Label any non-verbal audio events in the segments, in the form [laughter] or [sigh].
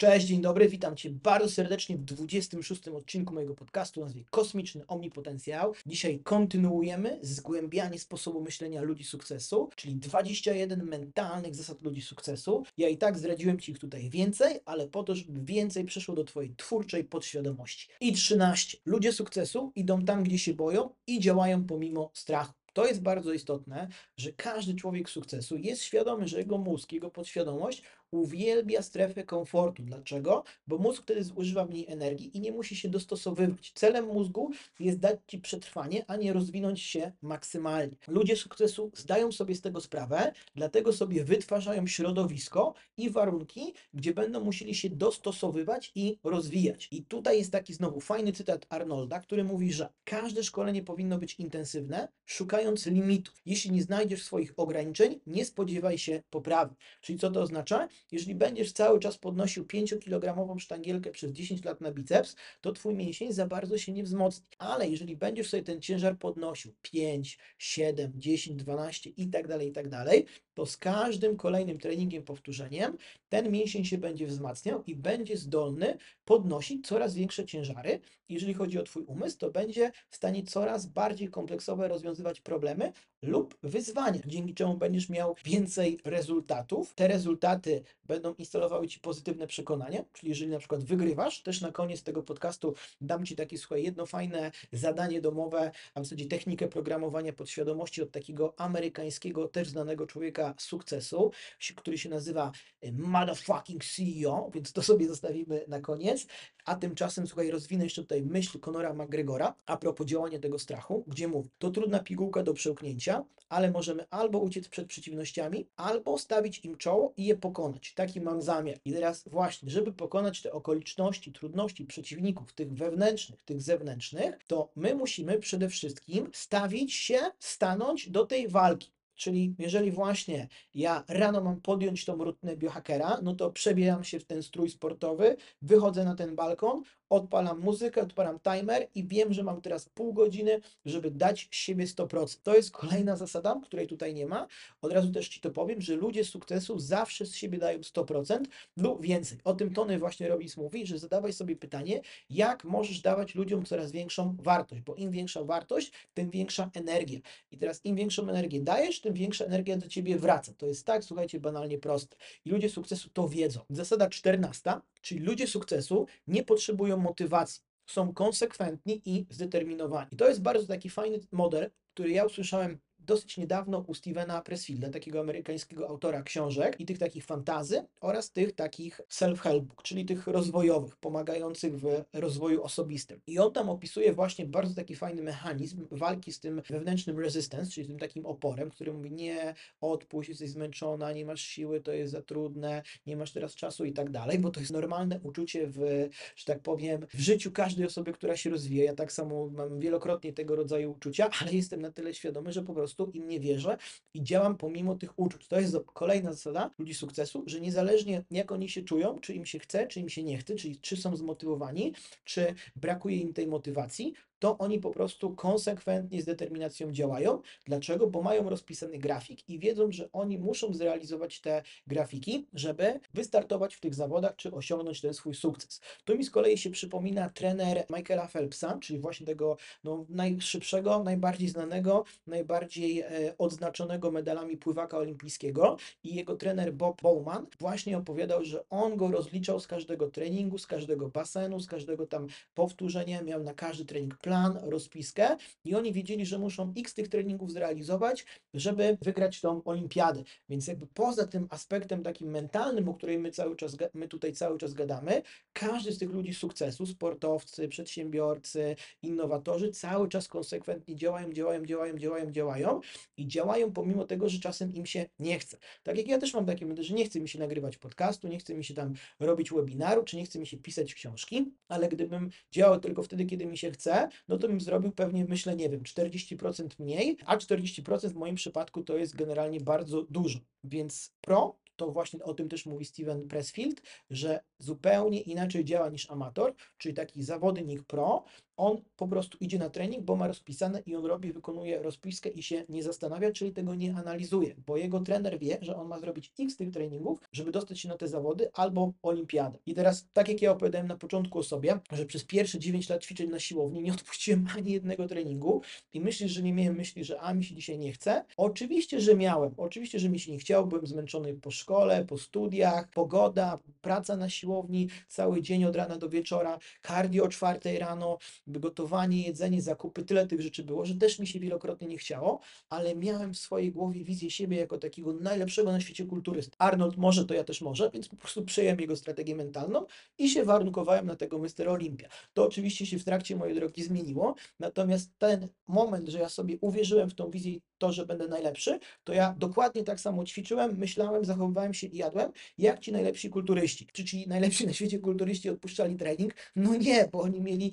Cześć, dzień dobry, witam Cię bardzo serdecznie w 26 odcinku mojego podcastu o nazwie Kosmiczny Omnipotencjał. Dzisiaj kontynuujemy zgłębianie sposobu myślenia ludzi sukcesu, czyli 21 mentalnych zasad ludzi sukcesu. Ja i tak zdradziłem Ci ich tutaj więcej, ale po to, żeby więcej przeszło do Twojej twórczej podświadomości. I 13. Ludzie sukcesu idą tam, gdzie się boją i działają pomimo strachu. To jest bardzo istotne, że każdy człowiek sukcesu jest świadomy, że jego mózg, jego podświadomość uwielbia strefę komfortu. Dlaczego? Bo mózg wtedy zużywa mniej energii i nie musi się dostosowywać. Celem mózgu jest dać ci przetrwanie, a nie rozwinąć się maksymalnie. Ludzie sukcesu zdają sobie z tego sprawę, dlatego sobie wytwarzają środowisko i warunki, gdzie będą musieli się dostosowywać i rozwijać. I tutaj jest taki znowu fajny cytat Arnolda, który mówi, że każde szkolenie powinno być intensywne, szukając limitów. Jeśli nie znajdziesz swoich ograniczeń, nie spodziewaj się poprawy. Czyli co to oznacza? Jeżeli będziesz cały czas podnosił 5-kilogramową sztangielkę przez 10 lat na biceps, to twój mięsień za bardzo się nie wzmocni. Ale jeżeli będziesz sobie ten ciężar podnosił 5, 7, 10, 12 i tak dalej, i tak dalej, to z każdym kolejnym treningiem, powtórzeniem, ten mięsień się będzie wzmacniał i będzie zdolny podnosić coraz większe ciężary. Jeżeli chodzi o Twój umysł, to będzie w stanie coraz bardziej kompleksowo rozwiązywać problemy lub wyzwania, dzięki czemu będziesz miał więcej rezultatów. Te rezultaty będą instalowały Ci pozytywne przekonania, czyli jeżeli na przykład wygrywasz, też na koniec tego podcastu dam Ci takie, słuchaj, jedno fajne zadanie domowe, a w zasadzie technikę programowania podświadomości od takiego amerykańskiego, też znanego człowieka sukcesu, który się nazywa y, Motherfucking CEO, więc to sobie zostawimy na koniec. A tymczasem, słuchaj, rozwinę jeszcze tutaj myśl Conora McGregora a propos działania tego strachu, gdzie mówi, to trudna pigułka do przełknięcia, ale możemy albo uciec przed przeciwnościami, albo stawić im czoło i je pokonać. Taki mam zamiar. I teraz właśnie, żeby pokonać te okoliczności, trudności, przeciwników, tych wewnętrznych, tych zewnętrznych, to my musimy przede wszystkim stawić się, stanąć do tej walki. Czyli jeżeli właśnie ja rano mam podjąć tą rutynę biohackera, no to przebieram się w ten strój sportowy, wychodzę na ten balkon, odpalam muzykę, odpalam timer i wiem, że mam teraz pół godziny, żeby dać siebie 100%. To jest kolejna zasada, której tutaj nie ma. Od razu też Ci to powiem, że ludzie sukcesu zawsze z siebie dają 100% lub więcej. O tym Tony właśnie Robbins mówi, że zadawaj sobie pytanie, jak możesz dawać ludziom coraz większą wartość, bo im większa wartość, tym większa energia. I teraz im większą energię dajesz, tym większa energia do Ciebie wraca. To jest tak, słuchajcie, banalnie proste. I ludzie sukcesu to wiedzą. Zasada 14, czyli ludzie sukcesu nie potrzebują motywacji. Są konsekwentni i zdeterminowani. To jest bardzo taki fajny model, który ja usłyszałem dosyć niedawno u Stevena Pressfielda, takiego amerykańskiego autora książek i tych takich fantazy oraz tych takich self-help czyli tych rozwojowych, pomagających w rozwoju osobistym. I on tam opisuje właśnie bardzo taki fajny mechanizm walki z tym wewnętrznym resistance, czyli tym takim oporem, który mówi nie, odpuść, jesteś zmęczona, nie masz siły, to jest za trudne, nie masz teraz czasu i tak dalej, bo to jest normalne uczucie w, że tak powiem, w życiu każdej osoby, która się rozwija. Ja tak samo mam wielokrotnie tego rodzaju uczucia, ale jestem na tyle świadomy, że po prostu prostu im nie wierzę i działam pomimo tych uczuć. To jest kolejna zasada ludzi sukcesu, że niezależnie jak oni się czują, czy im się chce, czy im się nie chce, czyli czy są zmotywowani, czy brakuje im tej motywacji, to oni po prostu konsekwentnie z determinacją działają. Dlaczego? Bo mają rozpisany grafik i wiedzą, że oni muszą zrealizować te grafiki, żeby wystartować w tych zawodach, czy osiągnąć ten swój sukces. Tu mi z kolei się przypomina trener Michaela Phelpsa, czyli właśnie tego no, najszybszego, najbardziej znanego, najbardziej e, odznaczonego medalami pływaka olimpijskiego i jego trener Bob Bowman właśnie opowiadał, że on go rozliczał z każdego treningu, z każdego basenu, z każdego tam powtórzenia, miał na każdy trening plan, plan, rozpiskę i oni wiedzieli, że muszą x tych treningów zrealizować, żeby wygrać tą olimpiadę. Więc jakby poza tym aspektem takim mentalnym, o którym my cały czas, my tutaj cały czas gadamy, każdy z tych ludzi sukcesu, sportowcy, przedsiębiorcy, innowatorzy cały czas konsekwentnie działają, działają, działają, działają, działają i działają pomimo tego, że czasem im się nie chce. Tak jak ja też mam takie myśli, że nie chce mi się nagrywać podcastu, nie chce mi się tam robić webinaru, czy nie chce mi się pisać książki, ale gdybym działał tylko wtedy, kiedy mi się chce, no to bym zrobił pewnie, myślę, nie wiem, 40% mniej, a 40% w moim przypadku to jest generalnie bardzo dużo. Więc pro to właśnie o tym też mówi Steven Pressfield, że zupełnie inaczej działa niż amator, czyli taki zawodnik pro, On po prostu idzie na trening, bo ma rozpisane i on robi, wykonuje rozpiskę i się nie zastanawia, czyli tego nie analizuje, bo jego trener wie, że on ma zrobić x tych treningów, żeby dostać się na te zawody albo olimpiadę. I teraz, tak jak ja opowiadałem na początku o sobie, że przez pierwsze 9 lat ćwiczeń na siłowni nie [laughs] odpuściłem ani jednego treningu i myślisz, że nie miałem myśli, że a mi się dzisiaj nie chce? Oczywiście, że miałem. Oczywiście, że mi się nie chciało, byłem zmęczony po szkole, po studiach, pogoda, praca na siłowni, cały dzień od rana do wieczora, cardio o czwartej rano, gotowanie, jedzenie, zakupy, tyle tych rzeczy było, że też mi się wielokrotnie nie chciało, ale miałem w swojej głowie wizję siebie jako takiego najlepszego na świecie kulturysty. Arnold może, to ja też może, więc po prostu przejąłem jego strategię mentalną i się warunkowałem na tego Mr. Olympia. To oczywiście się w trakcie mojej drogi zmieniło, natomiast ten moment, że ja sobie uwierzyłem w tą wizję to, że będę najlepszy, to ja dokładnie tak samo ćwiczyłem, myślałem, zachowywałem się i jadłem, jak ci najlepsi kulturyści. Czy ci najlepsi na świecie kulturyści odpuszczali trening? No nie, bo oni mieli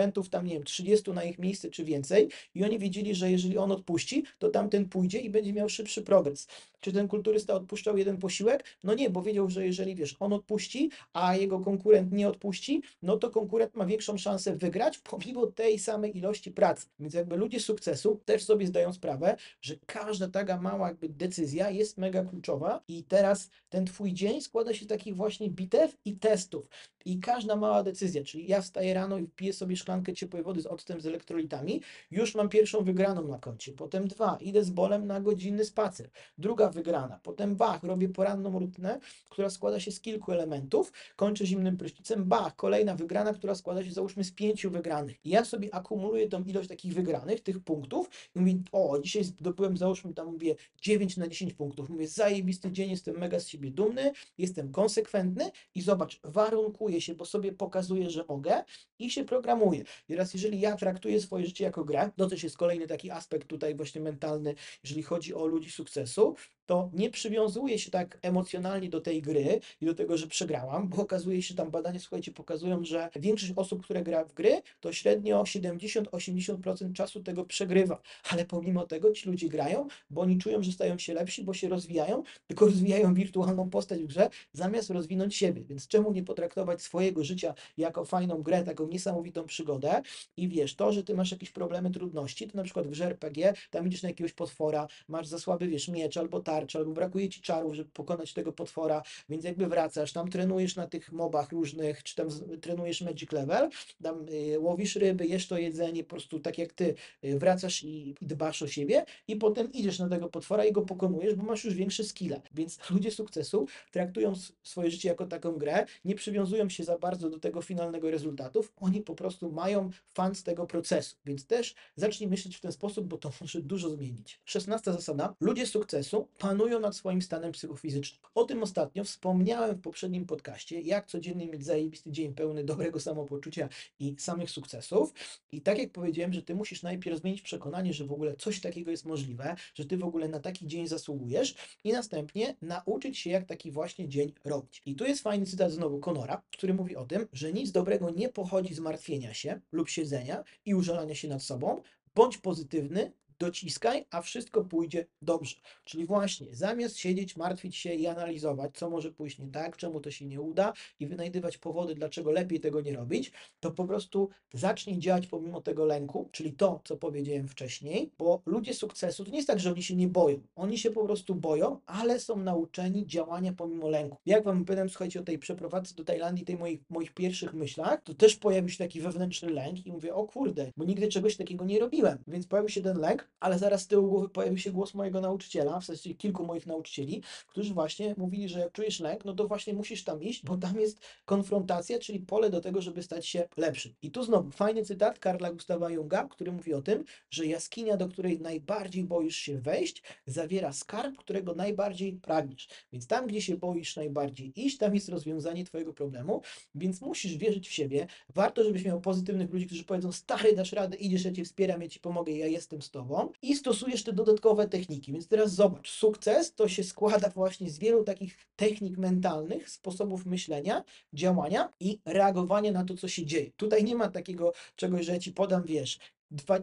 konkurentów tam, nie wiem, 30 na ich miejsce czy więcej i oni wiedzieli, że jeżeli on odpuści, to tamten pójdzie i będzie miał szybszy progres. Czy ten kulturysta odpuszczał jeden posiłek? No nie, bo wiedział, że jeżeli wiesz, on odpuści, a jego konkurent nie odpuści, no to konkurent ma większą szansę wygrać [laughs] pomimo tej samej ilości pracy. Więc jakby ludzie sukcesu też sobie zdają sprawę, że każda taka mała jakby decyzja jest mega kluczowa i teraz ten twój dzień składa się z takich właśnie bitew i testów. I każda mała decyzja, czyli ja wstaję rano i piję sobie szklankę ciepłej wody z octem, z elektrolitami, już mam pierwszą wygraną na koncie. Potem dwa, idę z bolem na godzinny spacer. Druga wygrana. Potem bach, robię poranną rutynę, która składa się z kilku elementów. Kończę zimnym prysznicem. Bach, kolejna wygrana, która składa się załóżmy z pięciu wygranych. I ja sobie akumuluję tą ilość takich wygranych, tych punktów i mówię, o, dzisiaj zdobyłem załóżmy tam mówię 9 na 10 punktów. Mówię, zajebisty dzień, jestem mega z siebie dumny, jestem konsekwentny i zobacz, warunkuję się, bo sobie pokazuję, że mogę i się programuję. I teraz, jeżeli ja traktuję swoje życie jako grę, to też jest kolejny taki aspekt tutaj właśnie mentalny, jeżeli chodzi o ludzi sukcesu, to nie przywiązuję się tak emocjonalnie do tej gry i do tego, że przegrałam, bo okazuje się, tam badania, słuchajcie, pokazują, że większość osób, które gra w gry, to średnio 70-80% czasu tego przegrywa. Ale pomimo tego ci ludzie grają, bo oni czują, że stają się lepsi, bo się rozwijają, tylko rozwijają wirtualną postać w grze, zamiast rozwinąć siebie. Więc czemu nie potraktować swojego życia jako fajną grę, taką niesamowitą przygodę i wiesz, to, że ty masz jakieś problemy, trudności, to na przykład w grze RPG, tam idziesz na jakiegoś potwora, masz za słaby, wiesz, miecz albo tarczę, albo brakuje ci czarów, żeby pokonać tego potwora, więc jakby wracasz, tam trenujesz na tych mobach różnych, czy tam trenujesz Magic Level, tam y, łowisz ryby, jesz to jedzenie, po prostu tak jak ty y, wracasz i, i dbasz o siebie i potem idziesz na tego potwora i go pokonujesz, bo masz już większe skille. Więc [laughs] ludzie sukcesu traktują swoje życie jako taką grę, nie przywiązują się za bardzo do tego finalnego rezultatów, oni po prostu mają fan z tego procesu. Więc też zacznij myśleć w ten sposób, bo to może dużo zmienić. Szesnasta zasada. Ludzie sukcesu panują nad swoim stanem psychofizycznym. O tym ostatnio wspomniałem w poprzednim podcaście, jak codziennie mieć zajebisty dzień pełny dobrego samopoczucia i samych sukcesów. I tak jak powiedziałem, że ty musisz najpierw zmienić przekonanie, że w ogóle coś takiego jest możliwe, że ty w ogóle na taki dzień zasługujesz i następnie nauczyć się, jak taki właśnie dzień robić. I tu jest fajny cytat znowu Konora, który mówi o tym, że nic dobrego nie pochodzi z martwienia się lub siedzenia i użalania się nad sobą. Bądź pozytywny, dociskaj, a wszystko pójdzie dobrze. Czyli właśnie, zamiast siedzieć, martwić się i analizować, co może pójść nie tak, czemu to się nie uda i wynajdywać powody, dlaczego lepiej tego nie robić, to po prostu zacznij działać pomimo tego lęku, czyli to, co powiedziałem wcześniej, bo ludzie sukcesu to nie jest tak, że oni się nie boją. Oni się po prostu boją, ale są nauczeni działania pomimo lęku. Jak wam pytam, słuchajcie, o tej przeprowadzce do Tajlandii, tej moich, moich pierwszych myślach, to też pojawił się taki wewnętrzny lęk i mówię, o kurde, bo nigdy czegoś takiego nie robiłem. Więc pojawił się ten lęk, ale zaraz z tyłu głowy pojawił się głos mojego nauczyciela, w sensie kilku moich nauczycieli, którzy właśnie mówili, że jak czujesz lęk, no to właśnie musisz tam iść, bo tam jest konfrontacja, czyli pole do tego, żeby stać się lepszym. I tu znowu fajny cytat Karla Gustawa Junga, który mówi o tym, że jaskinia, do której najbardziej boisz się wejść, zawiera skarb, którego najbardziej pragniesz. Więc tam, gdzie się boisz najbardziej iść, tam jest rozwiązanie Twojego problemu, więc musisz wierzyć w siebie. Warto, żebyś miał pozytywnych ludzi, którzy powiedzą, stary, dasz radę, idziesz, ja Cię wspieram, ja Ci pomogę, ja jestem z Tobą i stosujesz te dodatkowe techniki. Więc teraz zobacz, sukces to się składa właśnie z wielu takich technik mentalnych, sposobów myślenia, działania i reagowania na to, co się dzieje. Tutaj nie ma takiego czegoś, że ja Ci podam, wiesz,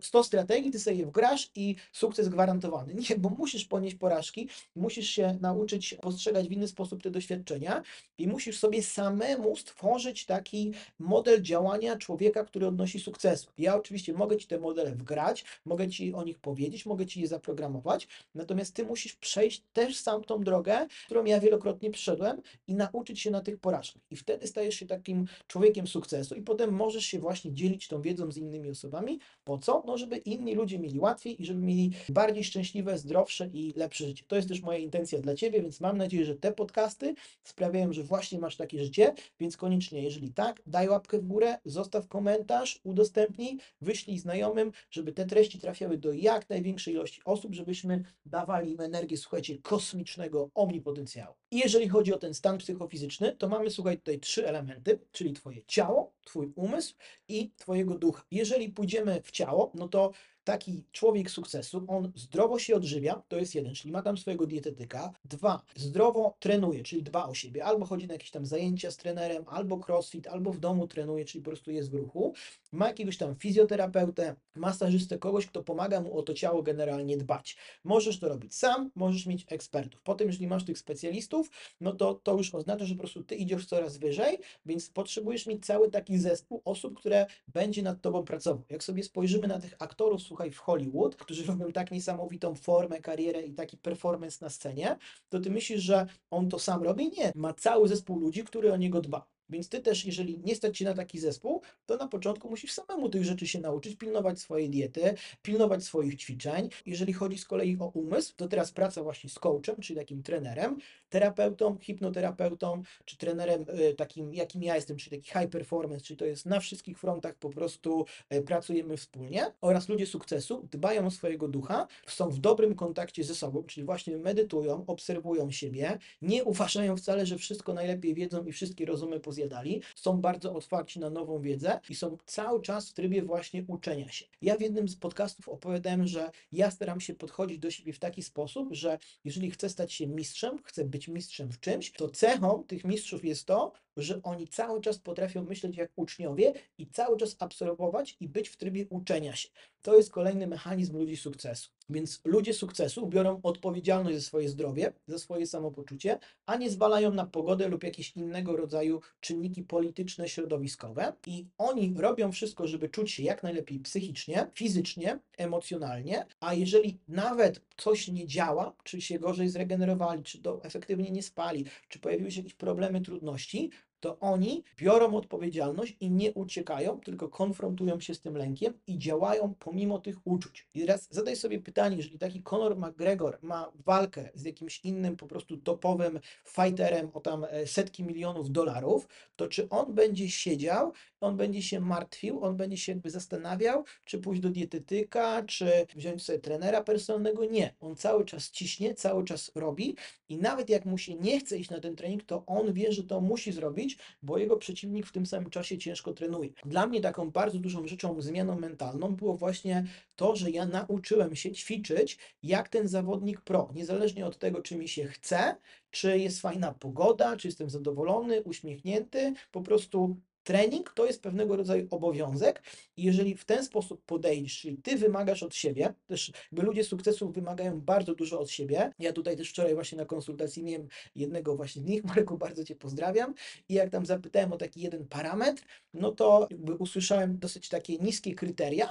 100 strategii, ty sobie je wgrasz i sukces gwarantowany. Nie, bo musisz ponieść porażki, musisz się nauczyć postrzegać w inny sposób te doświadczenia i musisz sobie samemu stworzyć taki model działania człowieka, który odnosi sukcesu. Ja oczywiście mogę ci te modele wgrać, mogę ci o nich powiedzieć, mogę ci je zaprogramować, natomiast ty musisz przejść też sam tą drogę, którą ja wielokrotnie przeszedłem i nauczyć się na tych porażkach. I wtedy stajesz się takim człowiekiem sukcesu i potem możesz się właśnie dzielić tą wiedzą z innymi osobami. Po co? No, żeby inni ludzie mieli łatwiej i żeby mieli bardziej szczęśliwe, zdrowsze i lepsze życie. To jest też moja intencja dla Ciebie, więc mam nadzieję, że te podcasty sprawiają, że właśnie masz takie życie, więc koniecznie, jeżeli tak, daj łapkę w górę, zostaw komentarz, udostępnij, wyślij znajomym, żeby te treści trafiały do jak największej ilości osób, żebyśmy dawali im energię, słuchajcie, kosmicznego omnipotencjału. I jeżeli chodzi o ten stan psychofizyczny, to mamy, słuchaj, tutaj trzy elementy, czyli Twoje ciało, Twój umysł i Twojego ducha. Jeżeli pójdziemy w ciało, no to taki człowiek sukcesu, on zdrowo się odżywia, to jest jeden, czyli ma tam swojego dietetyka. Dwa, zdrowo trenuje, czyli dba o siebie, albo chodzi na jakieś tam zajęcia z trenerem, albo crossfit, albo w domu trenuje, czyli po prostu jest w ruchu. Ma jakiegoś tam fizjoterapeutę, masażystę, kogoś, kto pomaga mu o to ciało generalnie dbać. Możesz to robić sam, możesz mieć ekspertów. Potem, jeżeli masz tych specjalistów, no to to już oznacza, że po prostu ty idziesz coraz wyżej, więc potrzebujesz mieć cały taki zespół osób, które będzie nad tobą pracował. Jak sobie spojrzymy na tych aktorów, słuchaj, w Hollywood, którzy robią tak niesamowitą formę, karierę i taki performance na scenie, to ty myślisz, że on to sam robi? Nie. Ma cały zespół ludzi, który o niego dba. Więc ty też, jeżeli nie stać się na taki zespół, to na początku musisz samemu tych rzeczy się nauczyć, pilnować swojej diety, pilnować swoich ćwiczeń. Jeżeli chodzi z kolei o umysł, to teraz praca właśnie z coachem, czyli takim trenerem, terapeutą, hipnoterapeutą, czy trenerem y, takim, jakim ja jestem, czyli taki high performance, czyli to jest na wszystkich frontach po prostu y, pracujemy wspólnie. Oraz ludzie sukcesu dbają o swojego ducha, są w dobrym kontakcie ze sobą, czyli właśnie medytują, obserwują siebie, nie uważają wcale, że wszystko najlepiej wiedzą i wszystkie rozumy pozjadali, są bardzo otwarci na nową wiedzę i są cały czas w trybie właśnie uczenia się. Ja w jednym z podcastów opowiadałem, że ja staram się podchodzić do siebie w taki sposób, że jeżeli chcę stać się mistrzem, chcę być mistrzem w czymś, to cechą tych mistrzów jest to, że oni cały czas potrafią myśleć jak uczniowie i cały czas absorbować i być w trybie uczenia się. To jest kolejny mechanizm ludzi sukcesu. Więc ludzie sukcesu biorą odpowiedzialność za swoje zdrowie, za swoje samopoczucie, a nie zwalają na pogodę lub jakieś innego rodzaju czynniki polityczne, środowiskowe. I oni robią wszystko, żeby czuć się jak najlepiej psychicznie, fizycznie, emocjonalnie, a jeżeli nawet coś nie działa, czy się gorzej zregenerowali, czy to efektywnie nie spali, czy pojawiły się jakieś problemy, trudności, to oni biorą odpowiedzialność i nie uciekają, tylko konfrontują się z tym lękiem i działają pomimo tych uczuć. I teraz zadaj sobie pytanie, jeżeli taki Conor McGregor ma walkę z jakimś innym po prostu topowym fighterem o tam e, setki milionów dolarów, to czy on będzie siedział, on będzie się martwił, on będzie się jakby zastanawiał, czy pójść do dietetyka, czy wziąć sobie trenera personalnego? Nie. On cały czas ciśnie, cały czas robi i nawet jak mu się nie chce iść na ten trening, to on wie, że to musi zrobić, bo jego przeciwnik w tym samym czasie ciężko trenuje. Dla mnie taką bardzo dużą rzeczą, zmianą mentalną było właśnie to, że ja nauczyłem się ćwiczyć jak ten zawodnik pro, niezależnie od tego, czy mi się chce, czy jest fajna pogoda, czy jestem zadowolony, uśmiechnięty, po prostu trening to jest pewnego rodzaju obowiązek i jeżeli w ten sposób podejdziesz, czyli ty wymagasz od siebie, też jakby ludzie sukcesu wymagają bardzo dużo od siebie. Ja tutaj też wczoraj właśnie na konsultacji miałem jednego właśnie z nich, [laughs] Marku, bardzo Cię pozdrawiam i jak tam zapytałem o taki jeden parametr, no to jakby usłyszałem dosyć takie niskie kryteria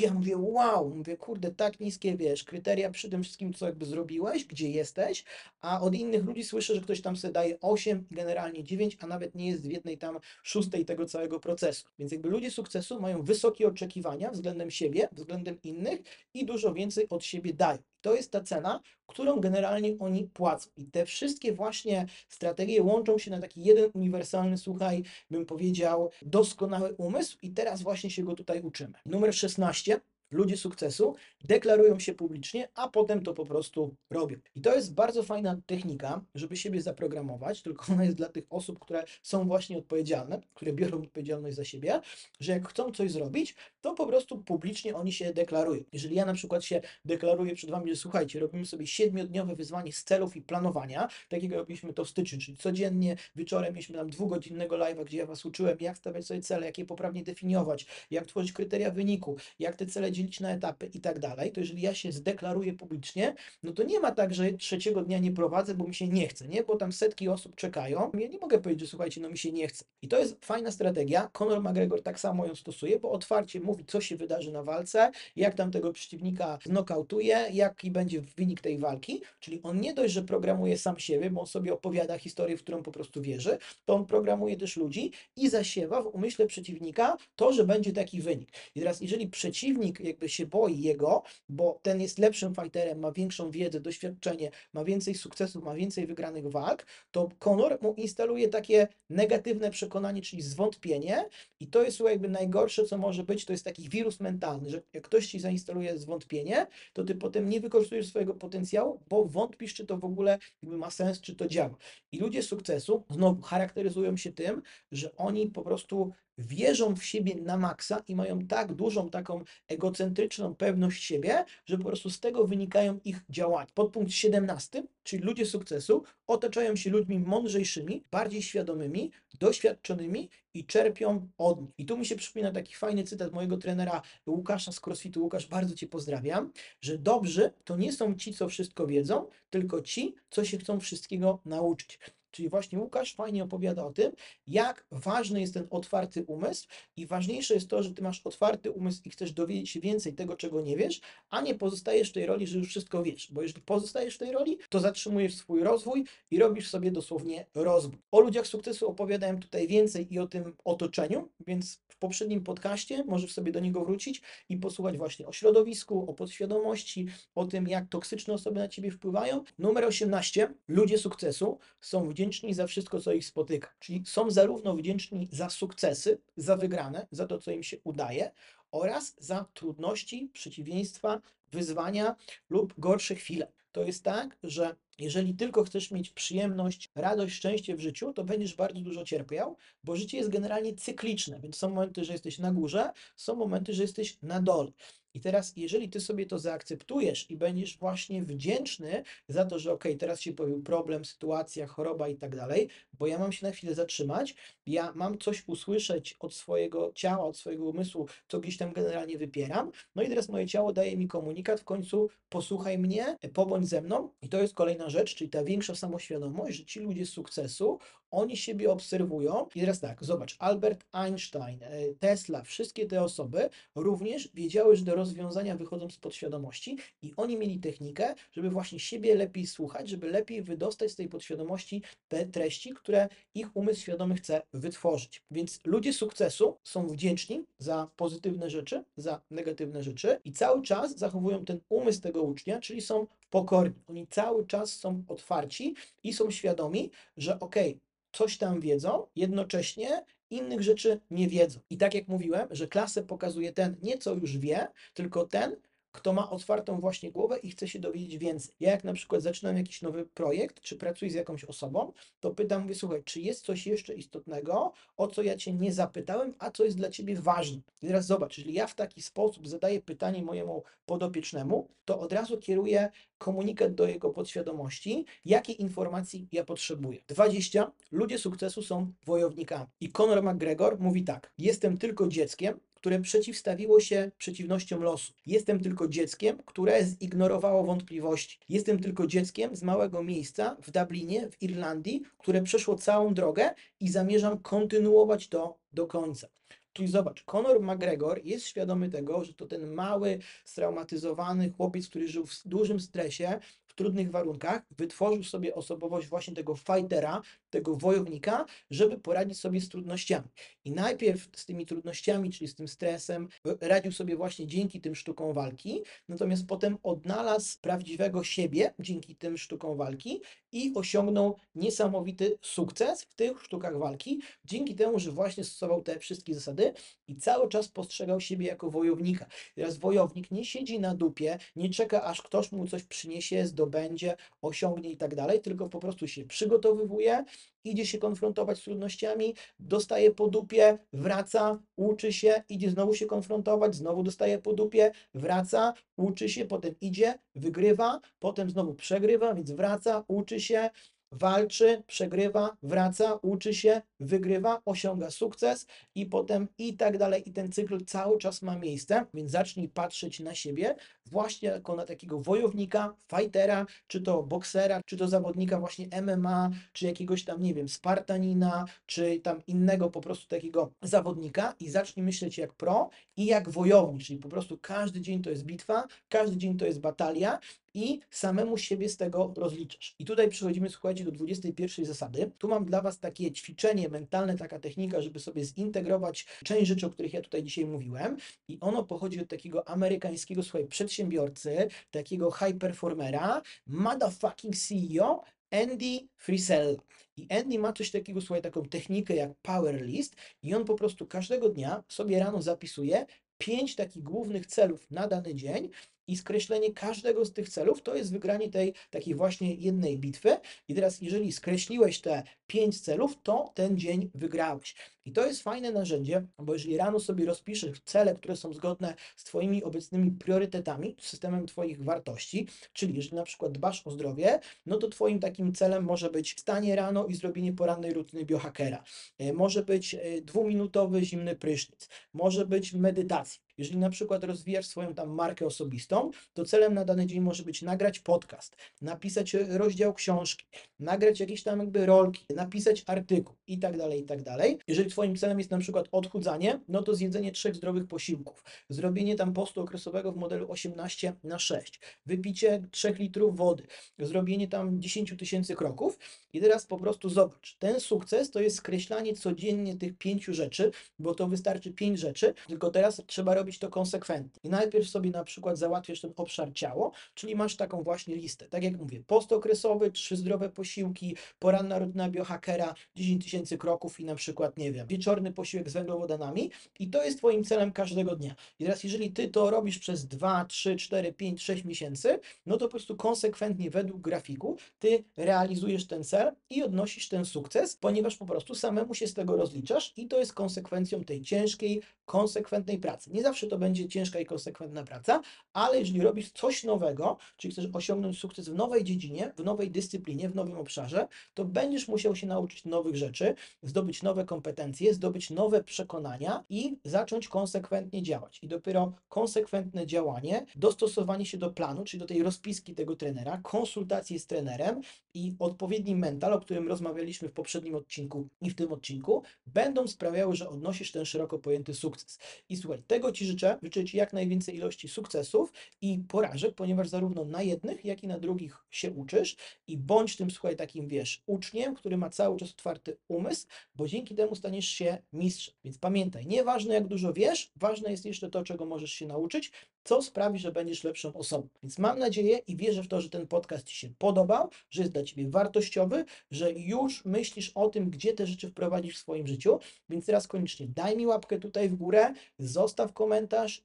i ja mówię, wow, mówię, kurde, tak niskie, wiesz, kryteria przy tym wszystkim, co jakby zrobiłeś, gdzie jesteś, a od innych ludzi słyszę, że ktoś tam sobie daje 8, generalnie 9, a nawet nie jest w jednej tam szóstej tego całego procesu. Więc jakby ludzie sukcesu mają wysokie oczekiwania względem siebie, względem innych i dużo więcej od siebie dają. To jest ta cena, którą generalnie oni płacą. I te wszystkie właśnie strategie łączą się na taki jeden uniwersalny, słuchaj, bym powiedział, doskonały umysł i teraz właśnie się go tutaj uczymy. Numer 16 ludzie sukcesu deklarują się publicznie, a potem to po prostu robią. I to jest bardzo fajna technika, żeby siebie zaprogramować, tylko ona jest dla tych osób, które są właśnie odpowiedzialne, które biorą odpowiedzialność za siebie, że jak chcą coś zrobić, to po prostu publicznie oni się deklarują. Jeżeli ja na przykład się deklaruję przed Wami, że słuchajcie, robimy sobie siedmiodniowe wyzwanie z celów i planowania, takiego robiliśmy to w styczniu, czyli codziennie wieczorem mieliśmy tam dwugodzinnego live'a, gdzie ja Was uczyłem, jak stawiać sobie cele, jak je poprawnie definiować, jak tworzyć kryteria wyniku, jak te cele podzielić na etapy i tak dalej, to jeżeli ja się zdeklaruję publicznie, no to nie ma tak, że trzeciego dnia nie prowadzę, bo mi się nie chce, nie? Bo tam setki osób czekają. Ja nie mogę powiedzieć, że słuchajcie, no mi się nie chce. I to jest fajna strategia. Conor McGregor tak samo ją stosuje, bo otwarcie mówi, co się wydarzy na walce, jak tam tego przeciwnika znokautuje, jaki będzie wynik tej walki. Czyli on nie dość, że programuje sam siebie, bo on sobie opowiada historię, w którą po prostu wierzy, to on programuje też ludzi i zasiewa w umyśle przeciwnika to, że będzie taki wynik. I teraz, jeżeli przeciwnik jakby się boi jego, bo ten jest lepszym fighterem, ma większą wiedzę, doświadczenie, ma więcej sukcesów, ma więcej wygranych walk, to Conor mu instaluje takie negatywne przekonanie, czyli zwątpienie i to jest jakby najgorsze, co może być, to jest taki wirus mentalny, że jak ktoś ci zainstaluje zwątpienie, to ty potem nie wykorzystujesz swojego potencjału, bo wątpisz, czy to w ogóle ma sens, czy to działa. I ludzie sukcesu znowu charakteryzują się tym, że oni po prostu wierzą w siebie na maksa i mają tak dużą taką egocentryczną pewność siebie, że po prostu z tego wynikają ich działania. Podpunkt 17, czyli ludzie sukcesu otaczają się ludźmi mądrzejszymi, bardziej świadomymi, doświadczonymi i czerpią od nich. I tu mi się przypomina taki fajny cytat mojego trenera Łukasza z CrossFitu. Łukasz, bardzo Cię pozdrawiam, że dobrzy to nie są ci, co wszystko wiedzą, tylko ci, co się chcą wszystkiego nauczyć. Czyli właśnie Łukasz fajnie opowiada o tym, jak ważny jest ten otwarty umysł i ważniejsze jest to, że ty masz otwarty umysł i chcesz dowiedzieć się więcej tego, czego nie wiesz, a nie pozostajesz w tej roli, że już wszystko wiesz. Bo jeżeli pozostajesz w tej roli, to zatrzymujesz swój rozwój i robisz sobie dosłownie rozwój. O ludziach sukcesu opowiadałem tutaj więcej i o tym otoczeniu, więc w poprzednim podcaście możesz sobie do niego wrócić i posłuchać właśnie o środowisku, o podświadomości, o tym, jak toksyczne osoby na ciebie wpływają. Numer 18. Ludzie sukcesu są wdzięczni za wszystko, co ich spotyka. Czyli są zarówno wdzięczni za sukcesy, za wygrane, za to, co im się udaje, oraz za trudności, przeciwieństwa, wyzwania lub gorsze chwile. To jest tak, że jeżeli tylko chcesz mieć przyjemność, radość, szczęście w życiu, to będziesz bardzo dużo cierpiał, bo życie jest generalnie cykliczne, więc są momenty, że jesteś na górze, są momenty, że jesteś na dole. I teraz, jeżeli ty sobie to zaakceptujesz i będziesz właśnie wdzięczny za to, że ok, teraz się pojawił problem, sytuacja, choroba i tak dalej, bo ja mam się na chwilę zatrzymać, ja mam coś usłyszeć od swojego ciała, od swojego umysłu, co gdzieś tam generalnie wypieram, no i teraz moje ciało daje mi komunikat, w końcu posłuchaj mnie, pobądź ze mną. I to jest kolejna rzecz, czyli ta większa samoświadomość, że ci ludzie sukcesu, oni siebie obserwują. I teraz tak, zobacz, Albert Einstein, e, Tesla, wszystkie te osoby również wiedziały, że do rozwiązania wychodzą z podświadomości i oni mieli technikę, żeby właśnie siebie lepiej słuchać, żeby lepiej wydostać z tej podświadomości te treści, które ich umysł świadomy chce wytworzyć. Więc ludzie sukcesu są wdzięczni za pozytywne rzeczy, za negatywne rzeczy i cały czas zachowują ten umysł tego ucznia, czyli są pokorni. Oni cały czas są otwarci i są świadomi, że okej, okay, coś tam wiedzą, jednocześnie innych rzeczy nie wiedzą. I tak jak mówiłem, że klasę pokazuje ten nie co już wie, tylko ten, kto ma otwartą właśnie głowę i chce się dowiedzieć więcej. Ja jak na przykład zaczynam jakiś nowy projekt, czy pracuję z jakąś osobą, to pytam, mówię, słuchaj, czy jest coś jeszcze istotnego, o co ja Cię nie zapytałem, a co jest dla Ciebie ważne. I teraz zobacz, jeżeli ja w taki sposób zadaję pytanie mojemu podopiecznemu, to od razu kieruję komunikat do jego podświadomości, jakiej informacji ja potrzebuję. 20. Ludzie sukcesu są wojownikami. I Conor McGregor mówi tak, jestem tylko dzieckiem, które przeciwstawiło się przeciwnościom losu. Jestem tylko dzieckiem, które zignorowało wątpliwości. Jestem tylko dzieckiem z małego miejsca w Dublinie, w Irlandii, które przeszło całą drogę i zamierzam kontynuować to do końca. Czyli zobacz, Conor McGregor jest świadomy tego, że to ten mały, straumatyzowany chłopiec, który żył w dużym stresie, w trudnych warunkach, wytworzył sobie osobowość właśnie tego fightera, tego wojownika, żeby poradzić sobie z trudnościami. I najpierw z tymi trudnościami, czyli z tym stresem, radził sobie właśnie dzięki tym sztukom walki, natomiast potem odnalazł prawdziwego siebie dzięki tym sztukom walki i osiągnął niesamowity sukces w tych sztukach walki, dzięki temu, że właśnie stosował te wszystkie zasady i cały czas postrzegał siebie jako wojownika. Teraz wojownik nie siedzi na dupie, nie czeka, aż ktoś mu coś przyniesie, zdobędzie, osiągnie i tak dalej, tylko po prostu się przygotowywuje, idzie się konfrontować z trudnościami, dostaje po dupie, wraca, uczy się, idzie znowu się konfrontować, znowu dostaje po dupie, wraca, uczy się, potem idzie, wygrywa, potem znowu przegrywa, więc wraca, uczy się, walczy, przegrywa, wraca, uczy się, wygrywa, osiąga sukces i potem i tak dalej. I ten cykl cały czas ma miejsce, więc zacznij patrzeć na siebie właśnie jako na takiego wojownika, fightera, czy to boksera, czy to zawodnika właśnie MMA, czy jakiegoś tam, nie wiem, Spartanina, czy tam innego po prostu takiego zawodnika i zacznij myśleć jak pro i jak wojownik, czyli po prostu każdy dzień to jest bitwa, każdy dzień to jest batalia i samemu siebie z tego rozliczasz. I tutaj przechodzimy, słuchajcie, do 21 zasady. Tu mam dla Was takie ćwiczenie mentalne, taka technika, żeby sobie zintegrować część rzeczy, o których ja tutaj dzisiaj mówiłem. I ono pochodzi od takiego amerykańskiego, słuchaj, przedsiębiorcy, takiego high performera, motherfucking CEO, Andy Frisella. I Andy ma coś takiego, słuchaj, taką technikę jak Power List i on po prostu każdego dnia sobie rano zapisuje pięć takich głównych celów na dany dzień i skreślenie każdego z tych celów to jest wygranie tej takiej właśnie jednej bitwy. I teraz, jeżeli skreśliłeś te pięć celów, to ten dzień wygrałeś. I to jest fajne narzędzie, bo jeżeli rano sobie rozpiszesz cele, które są zgodne z Twoimi obecnymi priorytetami, systemem Twoich wartości, czyli jeżeli na przykład dbasz o zdrowie, no to Twoim takim celem może być wstanie rano i zrobienie porannej rutyny biohackera. E, Może być e, dwuminutowy zimny prysznic, może być medytacja. Jeżeli na przykład rozwijasz swoją tam markę osobistą, to celem na dany dzień może być nagrać podcast, napisać rozdział książki, nagrać jakieś tam jakby rolki, napisać artykuł i tak dalej, i tak dalej. Jeżeli Twoim celem jest na przykład odchudzanie, no to zjedzenie trzech zdrowych posiłków, zrobienie tam postu okresowego w modelu 18 na 6, wypicie 3 litrów wody, zrobienie tam 10 tysięcy kroków i teraz po prostu zobacz, ten sukces to jest skreślanie codziennie tych pięciu rzeczy, bo to wystarczy pięć rzeczy, tylko teraz trzeba robić to konsekwentnie. I najpierw sobie na przykład załatwiasz ten obszar ciało, czyli masz taką właśnie listę. Tak jak mówię, post okresowy, trzy zdrowe posiłki, poranna rutyna biohackera, 10 tysięcy kroków i na przykład, nie wiem, wieczorny posiłek z węglowodanami i to jest Twoim celem każdego dnia. I teraz jeżeli Ty to robisz przez 2, 3, 4, 5, 6 miesięcy, no to po prostu konsekwentnie według grafiku Ty realizujesz ten cel i odnosisz ten sukces, ponieważ po prostu samemu się z tego rozliczasz i to jest konsekwencją tej ciężkiej, konsekwentnej pracy. Nie zawsze to będzie ciężka i konsekwentna praca, ale jeżeli robisz coś nowego, czyli chcesz osiągnąć sukces w nowej dziedzinie, w nowej dyscyplinie, w nowym obszarze, to będziesz musiał się nauczyć nowych rzeczy, zdobyć nowe kompetencje, zdobyć nowe przekonania i zacząć konsekwentnie działać. I dopiero konsekwentne działanie, dostosowanie się do planu, czyli do tej rozpiski tego trenera, konsultacje z trenerem i odpowiedni mental, o którym rozmawialiśmy w poprzednim odcinku i w tym odcinku, będą sprawiały, że odnosisz ten szeroko pojęty sukces. I słuchaj, tego Ci życzę, życzę Ci jak najwięcej ilości sukcesów i porażek, ponieważ zarówno na jednych, jak i na drugich się uczysz i bądź tym, słuchaj, takim, wiesz, uczniem, który ma cały czas otwarty umysł, bo dzięki temu staniesz się mistrzem. Więc pamiętaj, nieważne jak dużo wiesz, ważne jest jeszcze to, czego możesz się nauczyć, co sprawi, że będziesz lepszą osobą. Więc mam nadzieję i wierzę w to, że ten podcast Ci się podobał, że jest dla Ciebie wartościowy, że już myślisz o tym, gdzie te rzeczy wprowadzić w swoim życiu. Więc teraz koniecznie daj mi łapkę tutaj w górę, zostaw komentarz,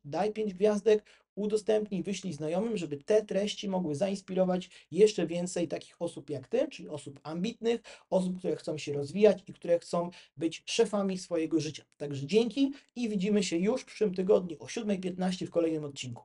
daj pięć gwiazdek, udostępnij, wyślij znajomym, żeby te treści mogły zainspirować jeszcze więcej takich osób jak Ty, czyli osób ambitnych, osób, które chcą się rozwijać i które chcą być szefami swojego życia. Także dzięki i widzimy się już w przyszłym tygodniu o 7.15 w kolejnym odcinku.